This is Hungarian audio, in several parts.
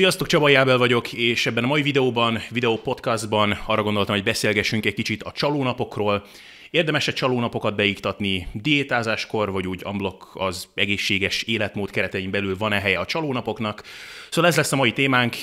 Sziasztok, Csaba Jábel vagyok, és ebben a mai videóban, videó podcastban arra gondoltam, hogy beszélgessünk egy kicsit a csalónapokról, Érdemes-e csalónapokat beiktatni diétázáskor, vagy úgy amblok az egészséges életmód keretein belül van-e helye a csalónapoknak? Szóval ez lesz a mai témánk,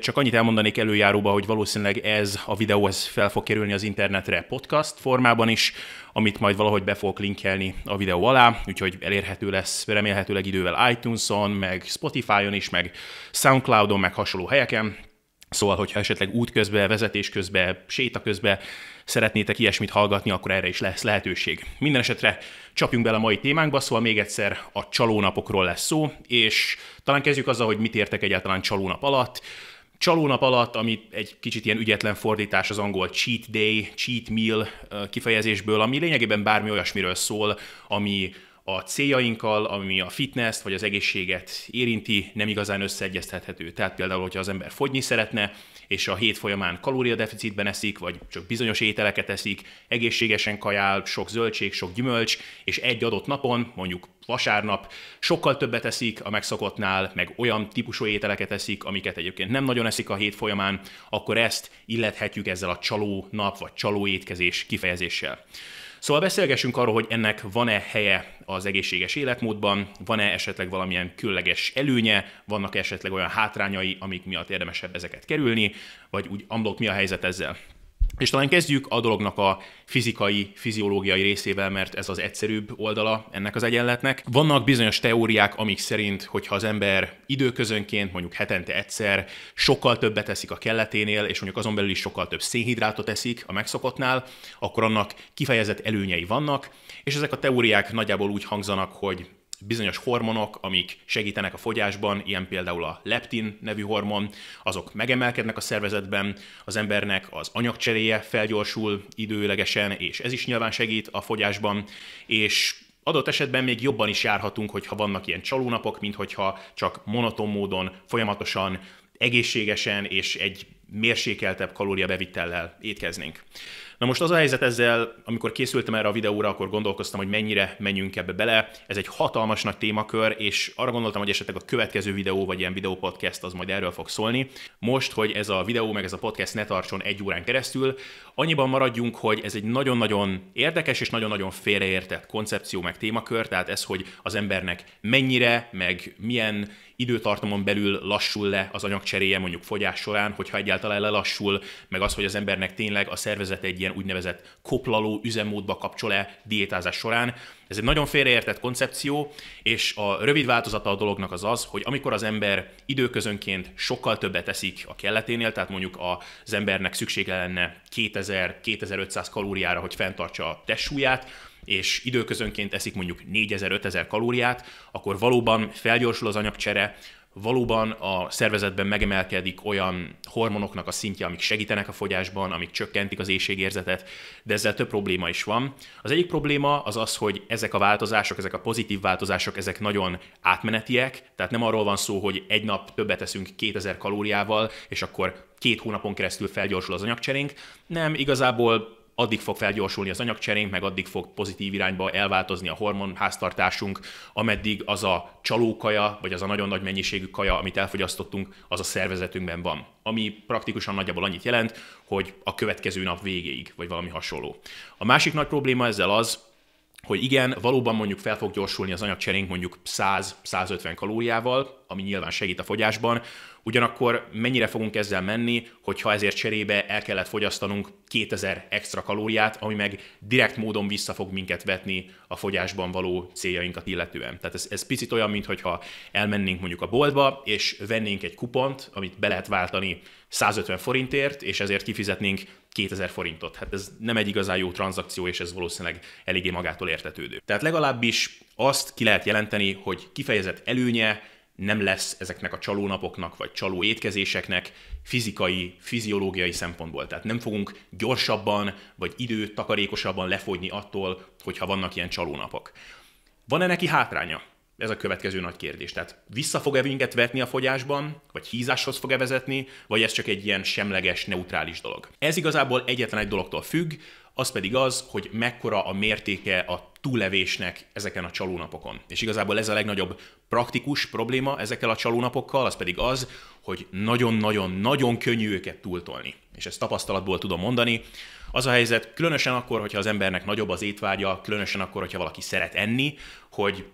csak annyit elmondanék előjáróba, hogy valószínűleg ez a videó ez fel fog kerülni az internetre podcast formában is, amit majd valahogy be fogok linkelni a videó alá, úgyhogy elérhető lesz remélhetőleg idővel iTunes-on, meg Spotify-on is, meg Soundcloud-on, meg hasonló helyeken. Szóval, hogyha esetleg út közben, vezetés közben, séta közben szeretnétek ilyesmit hallgatni, akkor erre is lesz lehetőség. Minden esetre csapjunk bele a mai témánkba, szóval még egyszer a csalónapokról lesz szó, és talán kezdjük azzal, hogy mit értek egyáltalán csalónap alatt. Csalónap alatt, ami egy kicsit ilyen ügyetlen fordítás az angol cheat day, cheat meal kifejezésből, ami lényegében bármi olyasmiről szól, ami a céljainkkal, ami a fitness vagy az egészséget érinti, nem igazán összeegyeztethető. Tehát például, hogyha az ember fogyni szeretne, és a hét folyamán kalóriadeficitben eszik, vagy csak bizonyos ételeket eszik, egészségesen kajál, sok zöldség, sok gyümölcs, és egy adott napon, mondjuk vasárnap sokkal többet eszik a megszokottnál, meg olyan típusú ételeket eszik, amiket egyébként nem nagyon eszik a hét folyamán, akkor ezt illethetjük ezzel a csaló nap vagy csaló étkezés kifejezéssel. Szóval beszélgessünk arról, hogy ennek van-e helye az egészséges életmódban, van-e esetleg valamilyen különleges előnye, vannak esetleg olyan hátrányai, amik miatt érdemesebb ezeket kerülni, vagy úgy amblok mi a helyzet ezzel. És talán kezdjük a dolognak a fizikai, fiziológiai részével, mert ez az egyszerűbb oldala ennek az egyenletnek. Vannak bizonyos teóriák, amik szerint, hogyha az ember időközönként, mondjuk hetente egyszer, sokkal többet eszik a kelleténél, és mondjuk azon belül is sokkal több szénhidrátot eszik a megszokottnál, akkor annak kifejezett előnyei vannak, és ezek a teóriák nagyjából úgy hangzanak, hogy bizonyos hormonok, amik segítenek a fogyásban, ilyen például a leptin nevű hormon, azok megemelkednek a szervezetben, az embernek az anyagcseréje felgyorsul időlegesen, és ez is nyilván segít a fogyásban, és adott esetben még jobban is járhatunk, hogyha vannak ilyen csalónapok, mint hogyha csak monoton módon folyamatosan egészségesen és egy mérsékeltebb kalóriabevitellel étkeznénk. Na most az a helyzet ezzel, amikor készültem erre a videóra, akkor gondolkoztam, hogy mennyire menjünk ebbe bele. Ez egy hatalmas nagy témakör, és arra gondoltam, hogy esetleg a következő videó, vagy ilyen videópodcast az majd erről fog szólni. Most, hogy ez a videó, meg ez a podcast ne tartson egy órán keresztül, annyiban maradjunk, hogy ez egy nagyon-nagyon érdekes és nagyon-nagyon félreértett koncepció, meg témakör, tehát ez, hogy az embernek mennyire, meg milyen időtartamon belül lassul le az anyagcseréje mondjuk fogyás során, hogyha egyáltalán lelassul, meg az, hogy az embernek tényleg a szervezet egy ilyen úgynevezett koplaló üzemmódba kapcsol-e diétázás során. Ez egy nagyon félreértett koncepció, és a rövid változata a dolognak az az, hogy amikor az ember időközönként sokkal többet eszik a kelleténél, tehát mondjuk az embernek szüksége lenne 2000-2500 kalóriára, hogy fenntartsa a testsúlyát, és időközönként eszik mondjuk 4000-5000 kalóriát, akkor valóban felgyorsul az anyagcsere, valóban a szervezetben megemelkedik olyan hormonoknak a szintje, amik segítenek a fogyásban, amik csökkentik az éjségérzetet, de ezzel több probléma is van. Az egyik probléma az az, hogy ezek a változások, ezek a pozitív változások, ezek nagyon átmenetiek, tehát nem arról van szó, hogy egy nap többet eszünk 2000 kalóriával, és akkor két hónapon keresztül felgyorsul az anyagcserénk, nem, igazából addig fog felgyorsulni az anyagcserénk, meg addig fog pozitív irányba elváltozni a hormonháztartásunk, ameddig az a csalókaja, vagy az a nagyon nagy mennyiségű kaja, amit elfogyasztottunk, az a szervezetünkben van. Ami praktikusan nagyjából annyit jelent, hogy a következő nap végéig, vagy valami hasonló. A másik nagy probléma ezzel az, hogy igen, valóban mondjuk fel fog gyorsulni az anyagcserénk mondjuk 100-150 kalóriával, ami nyilván segít a fogyásban, ugyanakkor mennyire fogunk ezzel menni, hogyha ezért cserébe el kellett fogyasztanunk 2000 extra kalóriát, ami meg direkt módon vissza fog minket vetni a fogyásban való céljainkat illetően. Tehát ez, ez picit olyan, mintha elmennénk mondjuk a boltba, és vennénk egy kupont, amit be lehet váltani 150 forintért, és ezért kifizetnénk 2000 forintot. Hát ez nem egy igazán jó tranzakció, és ez valószínűleg eléggé magától értetődő. Tehát legalábbis azt ki lehet jelenteni, hogy kifejezett előnye nem lesz ezeknek a csalónapoknak vagy csaló étkezéseknek fizikai, fiziológiai szempontból. Tehát nem fogunk gyorsabban vagy időt takarékosabban lefogyni attól, hogyha vannak ilyen csalónapok. Van-e neki hátránya? Ez a következő nagy kérdés. Tehát vissza fog-e minket vetni a fogyásban, vagy hízáshoz fog-e vezetni, vagy ez csak egy ilyen semleges, neutrális dolog? Ez igazából egyetlen egy dologtól függ, az pedig az, hogy mekkora a mértéke a túlevésnek ezeken a csalónapokon. És igazából ez a legnagyobb praktikus probléma ezekkel a csalónapokkal, az pedig az, hogy nagyon-nagyon-nagyon könnyű őket túltolni. És ezt tapasztalatból tudom mondani. Az a helyzet, különösen akkor, hogyha az embernek nagyobb az étvágya, különösen akkor, hogyha valaki szeret enni, hogy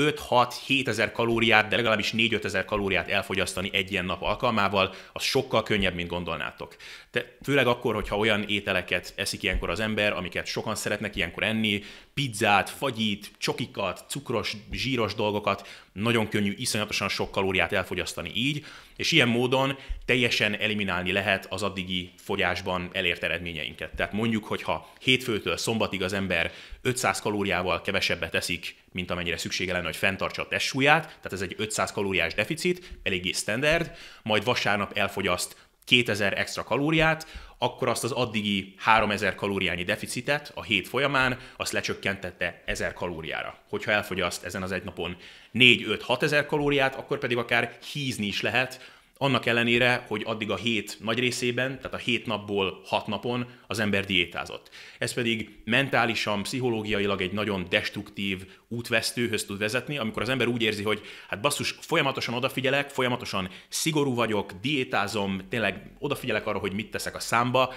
5-6-7 ezer kalóriát, de legalábbis 4-5 ezer kalóriát elfogyasztani egy ilyen nap alkalmával, az sokkal könnyebb, mint gondolnátok. De főleg akkor, hogyha olyan ételeket eszik ilyenkor az ember, amiket sokan szeretnek ilyenkor enni, pizzát, fagyit, csokikat, cukros, zsíros dolgokat, nagyon könnyű iszonyatosan sok kalóriát elfogyasztani így, és ilyen módon teljesen eliminálni lehet az addigi fogyásban elért eredményeinket. Tehát mondjuk, hogyha hétfőtől szombatig az ember 500 kalóriával kevesebbet eszik, mint amennyire szüksége lenne, hogy fenntartsa a testsúlyát, tehát ez egy 500 kalóriás deficit, eléggé standard, majd vasárnap elfogyaszt 2000 extra kalóriát, akkor azt az addigi 3000 kalóriányi deficitet a hét folyamán, azt lecsökkentette 1000 kalóriára. Hogyha elfogyaszt ezen az egy napon 4-5-6 ezer kalóriát, akkor pedig akár hízni is lehet, annak ellenére, hogy addig a hét nagy részében, tehát a hét napból hat napon az ember diétázott. Ez pedig mentálisan, pszichológiailag egy nagyon destruktív útvesztőhöz tud vezetni, amikor az ember úgy érzi, hogy hát basszus, folyamatosan odafigyelek, folyamatosan szigorú vagyok, diétázom, tényleg odafigyelek arra, hogy mit teszek a számba,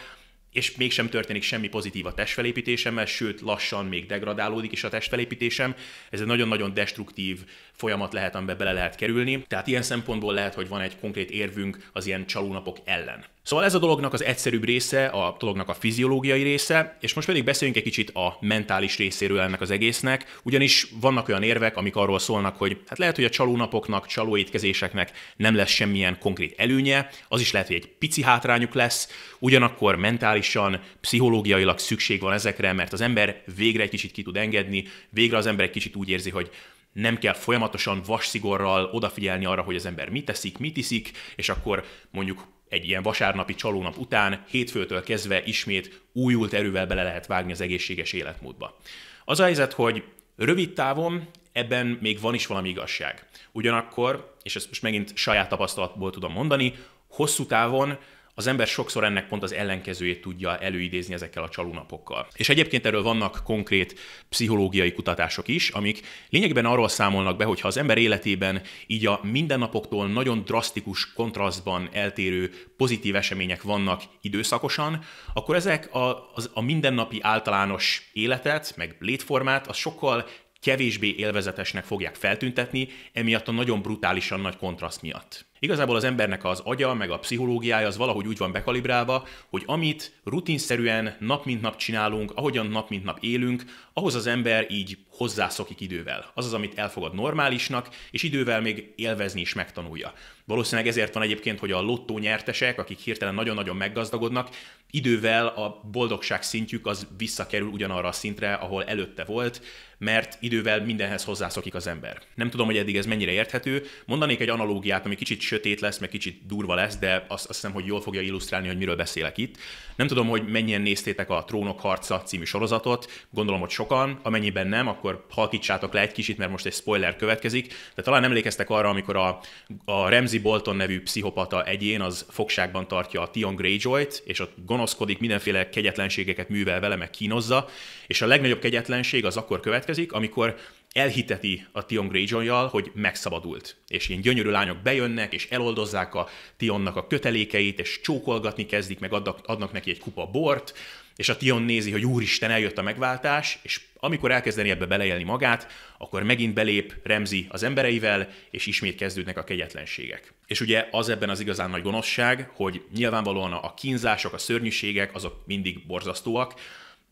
és mégsem történik semmi pozitív a testfelépítésemmel, sőt lassan még degradálódik is a testfelépítésem. Ez egy nagyon-nagyon destruktív folyamat lehet, amiben bele lehet kerülni. Tehát ilyen szempontból lehet, hogy van egy konkrét érvünk az ilyen csalónapok ellen. Szóval ez a dolognak az egyszerűbb része, a dolognak a fiziológiai része, és most pedig beszéljünk egy kicsit a mentális részéről ennek az egésznek, ugyanis vannak olyan érvek, amik arról szólnak, hogy hát lehet, hogy a csalónapoknak, csalóétkezéseknek nem lesz semmilyen konkrét előnye, az is lehet, hogy egy pici hátrányuk lesz, ugyanakkor mentálisan, pszichológiailag szükség van ezekre, mert az ember végre egy kicsit ki tud engedni, végre az ember egy kicsit úgy érzi, hogy nem kell folyamatosan vasszigorral odafigyelni arra, hogy az ember mit teszik, mit iszik, és akkor mondjuk egy ilyen vasárnapi csalónap után, hétfőtől kezdve ismét újult erővel bele lehet vágni az egészséges életmódba. Az a helyzet, hogy rövid távon ebben még van is valami igazság. Ugyanakkor, és ezt most megint saját tapasztalatból tudom mondani, hosszú távon az ember sokszor ennek pont az ellenkezőjét tudja előidézni ezekkel a csalónapokkal. És egyébként erről vannak konkrét pszichológiai kutatások is, amik lényegben arról számolnak be, hogy ha az ember életében így a mindennapoktól nagyon drasztikus kontrasztban eltérő pozitív események vannak időszakosan, akkor ezek a, az, a mindennapi általános életet, meg létformát, az sokkal kevésbé élvezetesnek fogják feltüntetni, emiatt a nagyon brutálisan nagy kontraszt miatt. Igazából az embernek az agya, meg a pszichológiája az valahogy úgy van bekalibrálva, hogy amit rutinszerűen nap mint nap csinálunk, ahogyan nap mint nap élünk, ahhoz az ember így hozzászokik idővel. Az az, amit elfogad normálisnak, és idővel még élvezni is megtanulja. Valószínűleg ezért van egyébként, hogy a lottó nyertesek, akik hirtelen nagyon-nagyon meggazdagodnak, idővel a boldogság szintjük az visszakerül ugyanarra a szintre, ahol előtte volt, mert idővel mindenhez hozzászokik az ember. Nem tudom, hogy eddig ez mennyire érthető. Mondanék egy analógiát, ami kicsit sötét lesz, meg kicsit durva lesz, de azt, azt hiszem, hogy jól fogja illusztrálni, hogy miről beszélek itt. Nem tudom, hogy mennyien néztétek a Trónok harca című sorozatot, gondolom, hogy sokan, amennyiben nem, akkor halkítsátok le egy kicsit, mert most egy spoiler következik, de talán emlékeztek arra, amikor a, a Ramsey Bolton nevű pszichopata egyén az fogságban tartja a Tion Greyjoy-t, és ott gonoszkodik, mindenféle kegyetlenségeket művel vele, meg kínozza, és a legnagyobb kegyetlenség az akkor következik, amikor elhiteti a Tion greyjoy hogy megszabadult. És ilyen gyönyörű lányok bejönnek, és eloldozzák a Tionnak a kötelékeit, és csókolgatni kezdik, meg adnak, adnak neki egy kupa bort, és a Tion nézi, hogy úristen, eljött a megváltás, és amikor elkezdeni ebbe beleélni magát, akkor megint belép Remzi az embereivel, és ismét kezdődnek a kegyetlenségek. És ugye az ebben az igazán nagy gonoszság, hogy nyilvánvalóan a kínzások, a szörnyűségek, azok mindig borzasztóak,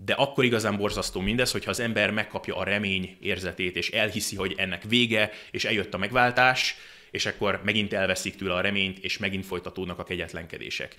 de akkor igazán borzasztó mindez, hogyha az ember megkapja a remény érzetét, és elhiszi, hogy ennek vége, és eljött a megváltás, és akkor megint elveszik tőle a reményt, és megint folytatódnak a kegyetlenkedések.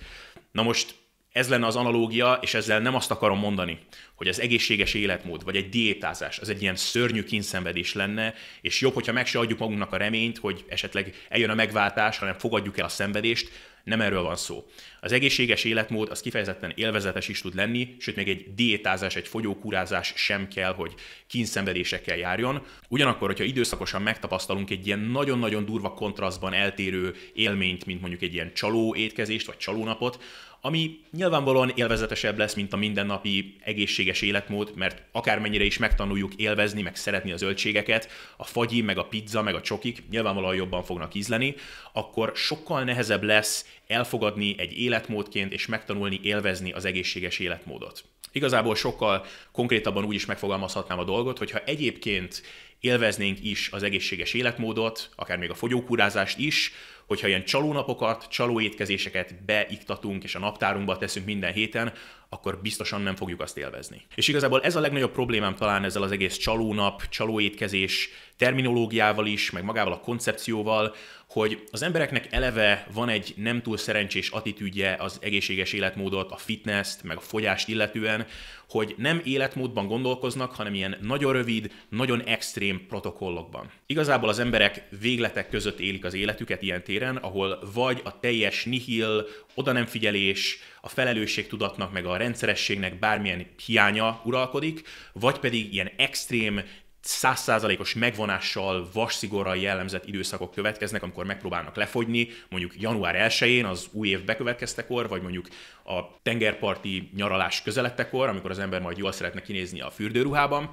Na most ez lenne az analógia, és ezzel nem azt akarom mondani, hogy az egészséges életmód, vagy egy diétázás, az egy ilyen szörnyű kínszenvedés lenne, és jobb, hogyha meg se adjuk magunknak a reményt, hogy esetleg eljön a megváltás, hanem fogadjuk el a szenvedést. Nem erről van szó. Az egészséges életmód az kifejezetten élvezetes is tud lenni, sőt még egy diétázás, egy fogyókúrázás sem kell, hogy kínszenvedésekkel járjon. Ugyanakkor, hogyha időszakosan megtapasztalunk egy ilyen nagyon-nagyon durva kontrasztban eltérő élményt, mint mondjuk egy ilyen csaló étkezést vagy csalónapot, ami nyilvánvalóan élvezetesebb lesz, mint a mindennapi egészséges életmód, mert akármennyire is megtanuljuk élvezni, meg szeretni a zöldségeket, a fagyi, meg a pizza, meg a csokik nyilvánvalóan jobban fognak ízleni, akkor sokkal nehezebb lesz elfogadni egy életmódként és megtanulni élvezni az egészséges életmódot. Igazából sokkal konkrétabban úgy is megfogalmazhatnám a dolgot, hogyha egyébként élveznénk is az egészséges életmódot, akár még a fogyókúrázást is, hogyha ilyen csalónapokat, csalóétkezéseket beiktatunk és a naptárunkba teszünk minden héten, akkor biztosan nem fogjuk azt élvezni. És igazából ez a legnagyobb problémám talán ezzel az egész csalónap, csalóétkezés terminológiával is, meg magával a koncepcióval, hogy az embereknek eleve van egy nem túl szerencsés attitűdje az egészséges életmódot, a fitness meg a fogyást illetően, hogy nem életmódban gondolkoznak, hanem ilyen nagyon rövid, nagyon extrém protokollokban. Igazából az emberek végletek között élik az életüket ilyen téren, ahol vagy a teljes nihil, oda nem figyelés, a felelősségtudatnak meg a rendszerességnek bármilyen hiánya uralkodik, vagy pedig ilyen extrém, százszázalékos megvonással, vasszigorral jellemzett időszakok következnek, amikor megpróbálnak lefogyni, mondjuk január 1-én, az új év bekövetkeztekor, vagy mondjuk a tengerparti nyaralás közelettekor, amikor az ember majd jól szeretne kinézni a fürdőruhában,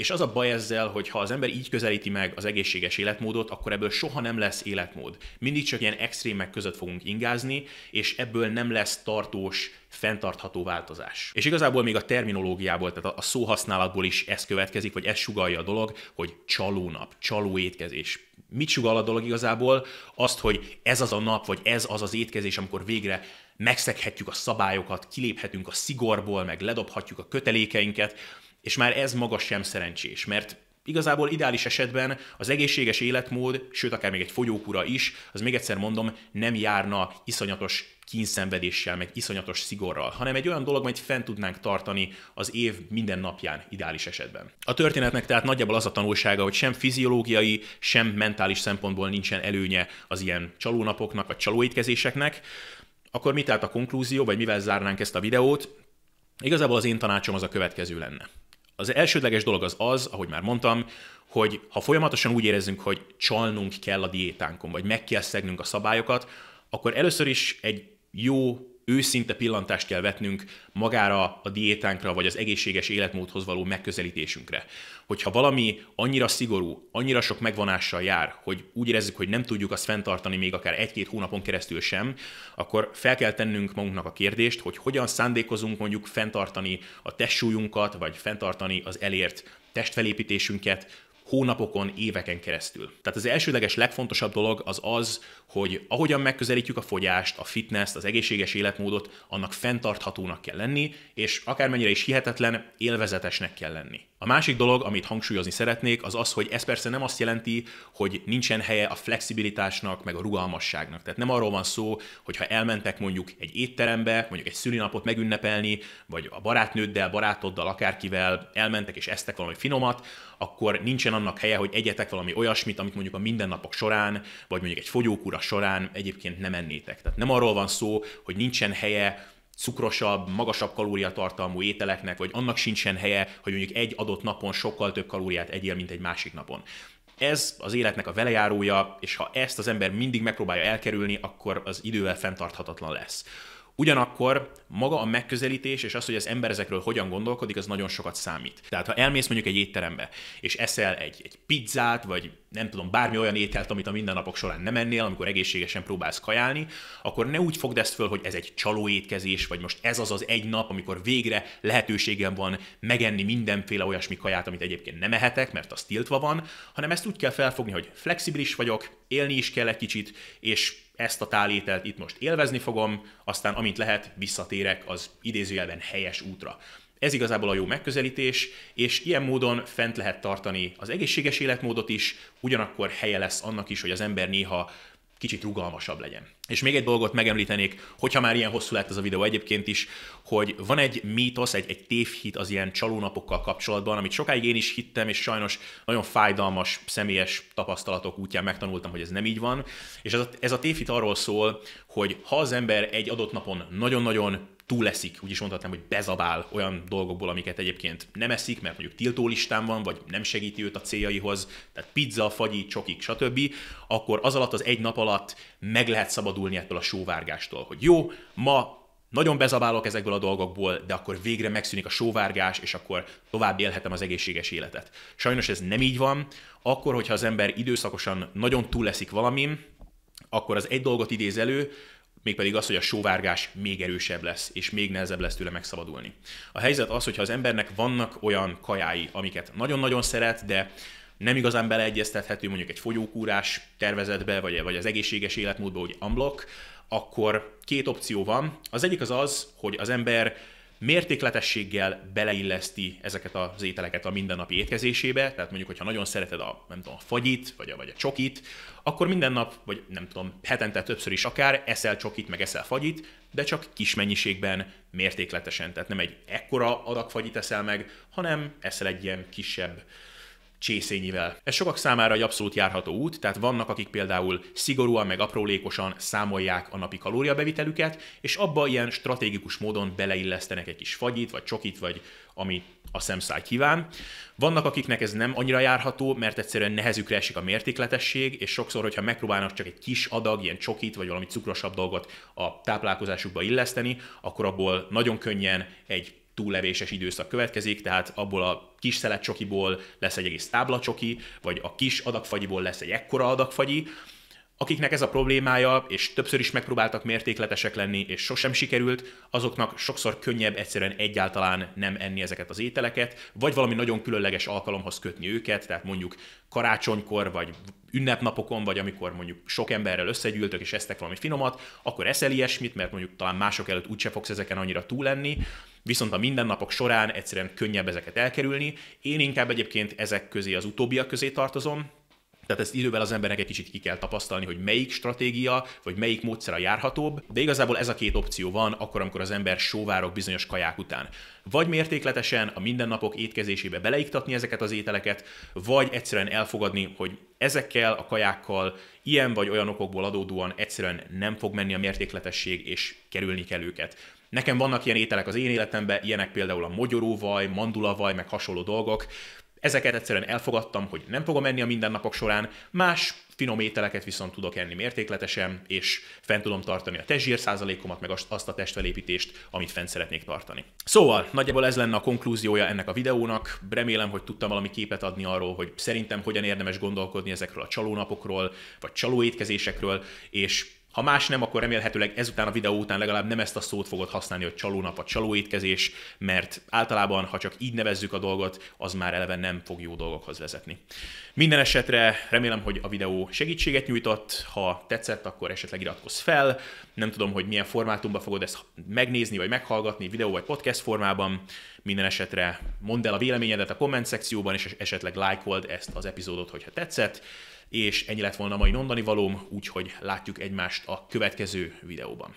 és az a baj ezzel, hogy ha az ember így közelíti meg az egészséges életmódot, akkor ebből soha nem lesz életmód. Mindig csak ilyen extrémek között fogunk ingázni, és ebből nem lesz tartós, fenntartható változás. És igazából még a terminológiából, tehát a szóhasználatból is ez következik, vagy ez sugalja a dolog, hogy csalónap, csalóétkezés. Mit sugal a dolog igazából? Azt, hogy ez az a nap, vagy ez az az étkezés, amikor végre megszeghetjük a szabályokat, kiléphetünk a szigorból, meg ledobhatjuk a kötelékeinket, és már ez maga sem szerencsés, mert Igazából ideális esetben az egészséges életmód, sőt akár még egy fogyókúra is, az még egyszer mondom, nem járna iszonyatos kínszenvedéssel, meg iszonyatos szigorral, hanem egy olyan dolog, amit fent tudnánk tartani az év minden napján, ideális esetben. A történetnek tehát nagyjából az a tanulsága, hogy sem fiziológiai, sem mentális szempontból nincsen előnye az ilyen csalónapoknak, vagy csalóétkezéseknek. Akkor mi tehát a konklúzió, vagy mivel zárnánk ezt a videót? Igazából az én tanácsom az a következő lenne. Az elsődleges dolog az az, ahogy már mondtam, hogy ha folyamatosan úgy érezzünk, hogy csalnunk kell a diétánkon, vagy meg kell szegnünk a szabályokat, akkor először is egy jó őszinte pillantást kell vetnünk magára a diétánkra, vagy az egészséges életmódhoz való megközelítésünkre. Hogyha valami annyira szigorú, annyira sok megvonással jár, hogy úgy érezzük, hogy nem tudjuk azt fenntartani még akár egy-két hónapon keresztül sem, akkor fel kell tennünk magunknak a kérdést, hogy hogyan szándékozunk mondjuk fenntartani a testsúlyunkat, vagy fenntartani az elért testfelépítésünket, hónapokon, éveken keresztül. Tehát az elsődleges legfontosabb dolog az az, hogy ahogyan megközelítjük a fogyást, a fitness, az egészséges életmódot, annak fenntarthatónak kell lenni, és akármennyire is hihetetlen, élvezetesnek kell lenni. A másik dolog, amit hangsúlyozni szeretnék, az az, hogy ez persze nem azt jelenti, hogy nincsen helye a flexibilitásnak, meg a rugalmasságnak. Tehát nem arról van szó, hogy ha elmentek mondjuk egy étterembe, mondjuk egy szülinapot megünnepelni, vagy a barátnőddel, barátoddal, akárkivel elmentek és eztek valami finomat, akkor nincsen annak helye, hogy egyetek valami olyasmit, amit mondjuk a mindennapok során, vagy mondjuk egy fogyókúra során egyébként nem ennétek. Tehát nem arról van szó, hogy nincsen helye cukrosabb, magasabb kalóriatartalmú ételeknek, vagy annak sincsen helye, hogy mondjuk egy adott napon sokkal több kalóriát egyél, mint egy másik napon. Ez az életnek a velejárója, és ha ezt az ember mindig megpróbálja elkerülni, akkor az idővel fenntarthatatlan lesz. Ugyanakkor maga a megközelítés és az, hogy az ember ezekről hogyan gondolkodik, az nagyon sokat számít. Tehát ha elmész mondjuk egy étterembe, és eszel egy, egy pizzát, vagy nem tudom, bármi olyan ételt, amit a mindennapok során nem ennél, amikor egészségesen próbálsz kajálni, akkor ne úgy fogd ezt föl, hogy ez egy csaló étkezés, vagy most ez az az egy nap, amikor végre lehetőségem van megenni mindenféle olyasmi kaját, amit egyébként nem ehetek, mert az tiltva van, hanem ezt úgy kell felfogni, hogy flexibilis vagyok, élni is kell egy kicsit, és ezt a tálételt itt most élvezni fogom, aztán amint lehet, visszatérek az idézőjelben helyes útra. Ez igazából a jó megközelítés, és ilyen módon fent lehet tartani az egészséges életmódot is, ugyanakkor helye lesz annak is, hogy az ember néha kicsit rugalmasabb legyen. És még egy dolgot megemlítenék, hogyha már ilyen hosszú lett ez a videó egyébként is, hogy van egy mítosz, egy, egy tévhit az ilyen csalónapokkal kapcsolatban, amit sokáig én is hittem, és sajnos nagyon fájdalmas, személyes tapasztalatok útján megtanultam, hogy ez nem így van. És ez a, ez a tévhit arról szól, hogy ha az ember egy adott napon nagyon-nagyon túl leszik, úgy is mondhatnám, hogy bezabál olyan dolgokból, amiket egyébként nem eszik, mert mondjuk tiltólistán van, vagy nem segíti őt a céljaihoz, tehát pizza, fagyi, csokik, stb., akkor az alatt az egy nap alatt meg lehet szabadulni ettől a sóvárgástól, hogy jó, ma nagyon bezabálok ezekből a dolgokból, de akkor végre megszűnik a sóvárgás, és akkor tovább élhetem az egészséges életet. Sajnos ez nem így van. Akkor, hogyha az ember időszakosan nagyon túl leszik valamin, akkor az egy dolgot idéz elő, mégpedig az, hogy a sóvárgás még erősebb lesz, és még nehezebb lesz tőle megszabadulni. A helyzet az, hogyha az embernek vannak olyan kajái, amiket nagyon-nagyon szeret, de nem igazán beleegyeztethető mondjuk egy fogyókúrás tervezetbe, vagy, vagy az egészséges életmódba, hogy unblock, akkor két opció van. Az egyik az az, hogy az ember mértékletességgel beleilleszti ezeket az ételeket a mindennapi étkezésébe, tehát mondjuk, hogyha nagyon szereted a, nem tudom, a fagyit, vagy a, vagy a csokit, akkor minden nap, vagy nem tudom, hetente többször is akár eszel csokit, meg eszel fagyit, de csak kis mennyiségben, mértékletesen. Tehát nem egy ekkora adag fagyit eszel meg, hanem eszel egy ilyen kisebb csészényivel. Ez sokak számára egy abszolút járható út, tehát vannak, akik például szigorúan meg aprólékosan számolják a napi kalóriabevitelüket, és abba ilyen stratégikus módon beleillesztenek egy kis fagyit, vagy csokit, vagy ami a szemszáj kíván. Vannak, akiknek ez nem annyira járható, mert egyszerűen nehezükre esik a mértékletesség, és sokszor, hogyha megpróbálnak csak egy kis adag, ilyen csokit, vagy valami cukrosabb dolgot a táplálkozásukba illeszteni, akkor abból nagyon könnyen egy túllevéses időszak következik, tehát abból a kis szelet csokiból lesz egy egész tábla csoki, vagy a kis adagfagyiból lesz egy ekkora adagfagyi, Akiknek ez a problémája, és többször is megpróbáltak mértékletesek lenni, és sosem sikerült, azoknak sokszor könnyebb egyszerűen egyáltalán nem enni ezeket az ételeket, vagy valami nagyon különleges alkalomhoz kötni őket, tehát mondjuk karácsonykor, vagy ünnepnapokon, vagy amikor mondjuk sok emberrel összegyűltök és esztek valami finomat, akkor eszel ilyesmit, mert mondjuk talán mások előtt úgyse fogsz ezeken annyira túl lenni, viszont a mindennapok során egyszerűen könnyebb ezeket elkerülni. Én inkább egyébként ezek közé, az utóbbiak közé tartozom, tehát ezt idővel az embernek egy kicsit ki kell tapasztalni, hogy melyik stratégia, vagy melyik módszer a járhatóbb, de igazából ez a két opció van, akkor, amikor az ember sóvárok bizonyos kaják után. Vagy mértékletesen a mindennapok étkezésébe beleiktatni ezeket az ételeket, vagy egyszerűen elfogadni, hogy ezekkel a kajákkal ilyen vagy olyan okokból adódóan egyszerűen nem fog menni a mértékletesség, és kerülni kell őket. Nekem vannak ilyen ételek az én életemben, ilyenek például a mogyoróvaj, mandulavaj, meg hasonló dolgok. Ezeket egyszerűen elfogadtam, hogy nem fogom enni a mindennapok során, más finom ételeket viszont tudok enni mértékletesen, és fent tudom tartani a testzsír százalékomat, meg azt a testfelépítést, amit fent szeretnék tartani. Szóval nagyjából ez lenne a konklúziója ennek a videónak. Remélem, hogy tudtam valami képet adni arról, hogy szerintem hogyan érdemes gondolkodni ezekről a csalónapokról, vagy csalóétkezésekről, és ha más nem, akkor remélhetőleg ezután a videó után legalább nem ezt a szót fogod használni, hogy csalónap vagy csalóétkezés, mert általában, ha csak így nevezzük a dolgot, az már eleve nem fog jó dolgokhoz vezetni. Minden esetre remélem, hogy a videó segítséget nyújtott, ha tetszett, akkor esetleg iratkozz fel. Nem tudom, hogy milyen formátumban fogod ezt megnézni, vagy meghallgatni, videó vagy podcast formában. Minden esetre mondd el a véleményedet a komment szekcióban, és esetleg lájkold ezt az epizódot, hogyha tetszett és ennyi lett volna a mai mondani valóm, úgyhogy látjuk egymást a következő videóban.